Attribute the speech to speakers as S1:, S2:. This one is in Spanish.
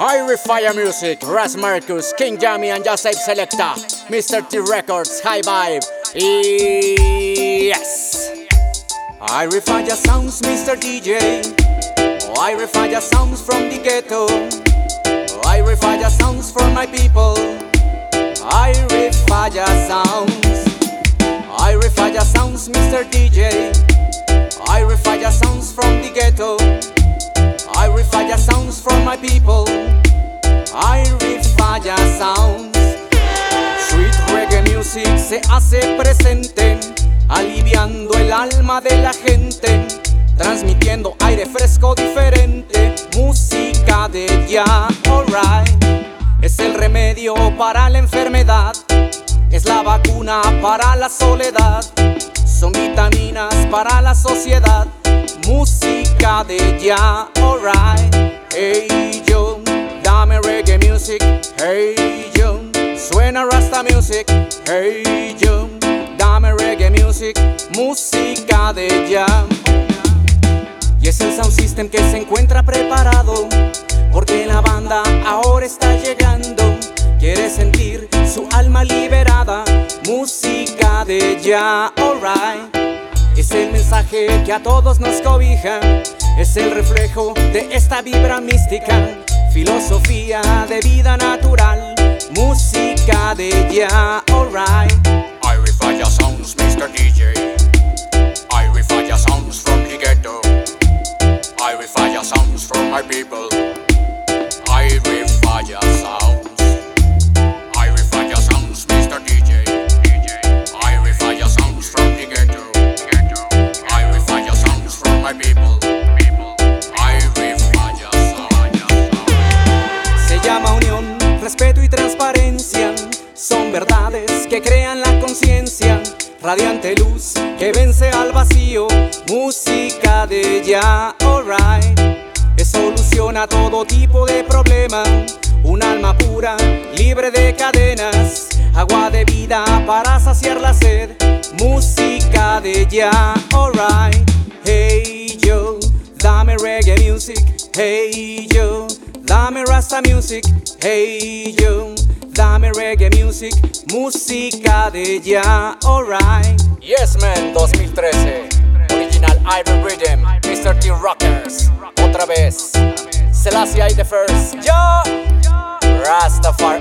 S1: High Fire Music, Ras Marcus, King Jammy and Joseph Selecta, Mr. T Records, High Vibe. Yes. I Fire sounds, Mr. DJ. Oh, I Fire sounds from the ghetto. Oh, I Fire sounds for my people. I Fire sounds. I Fire sounds, Mr. DJ. I Fire sounds from the ghetto. I Fire sounds for my people. Se hace presente, aliviando el alma de la gente, transmitiendo aire fresco diferente, música de ya, alright. Es el remedio para la enfermedad, es la vacuna para la soledad, son vitaminas para la sociedad, música de ya, alright. Hey yo, dame reggae music, hey suena rasta music, hey yo, dame reggae music, música de ya. Y es el sound system que se encuentra preparado, porque la banda ahora está llegando. Quiere sentir su alma liberada, música de ya, alright. Es el mensaje que a todos nos cobija, es el reflejo de esta vibra mística, filosofía de vida natural, música de ya, alright.
S2: I Fire sounds, Mr. DJ. I Fire sounds from the ghetto. I Fire sounds from my people. I Fire sounds. I Fire sounds, Mr. DJ. I Fire sounds from the ghetto. I Fire sounds from my people. I Fire sounds.
S1: Se llama unión, respeto y verdades que crean la conciencia. Radiante luz que vence al vacío. Música de ya, alright. Es solución a todo tipo de problema. Un alma pura, libre de cadenas. Agua de vida para saciar la sed. Música de ya, alright. Hey yo, dame reggae music. Hey yo, dame rasta music. Hey yo, dame reggae music. Música de ya, alright.
S3: Yes Man 2013 Original Iron Rhythm Mr. T Rockers Otra vez Selassie I the First Yo Rastafari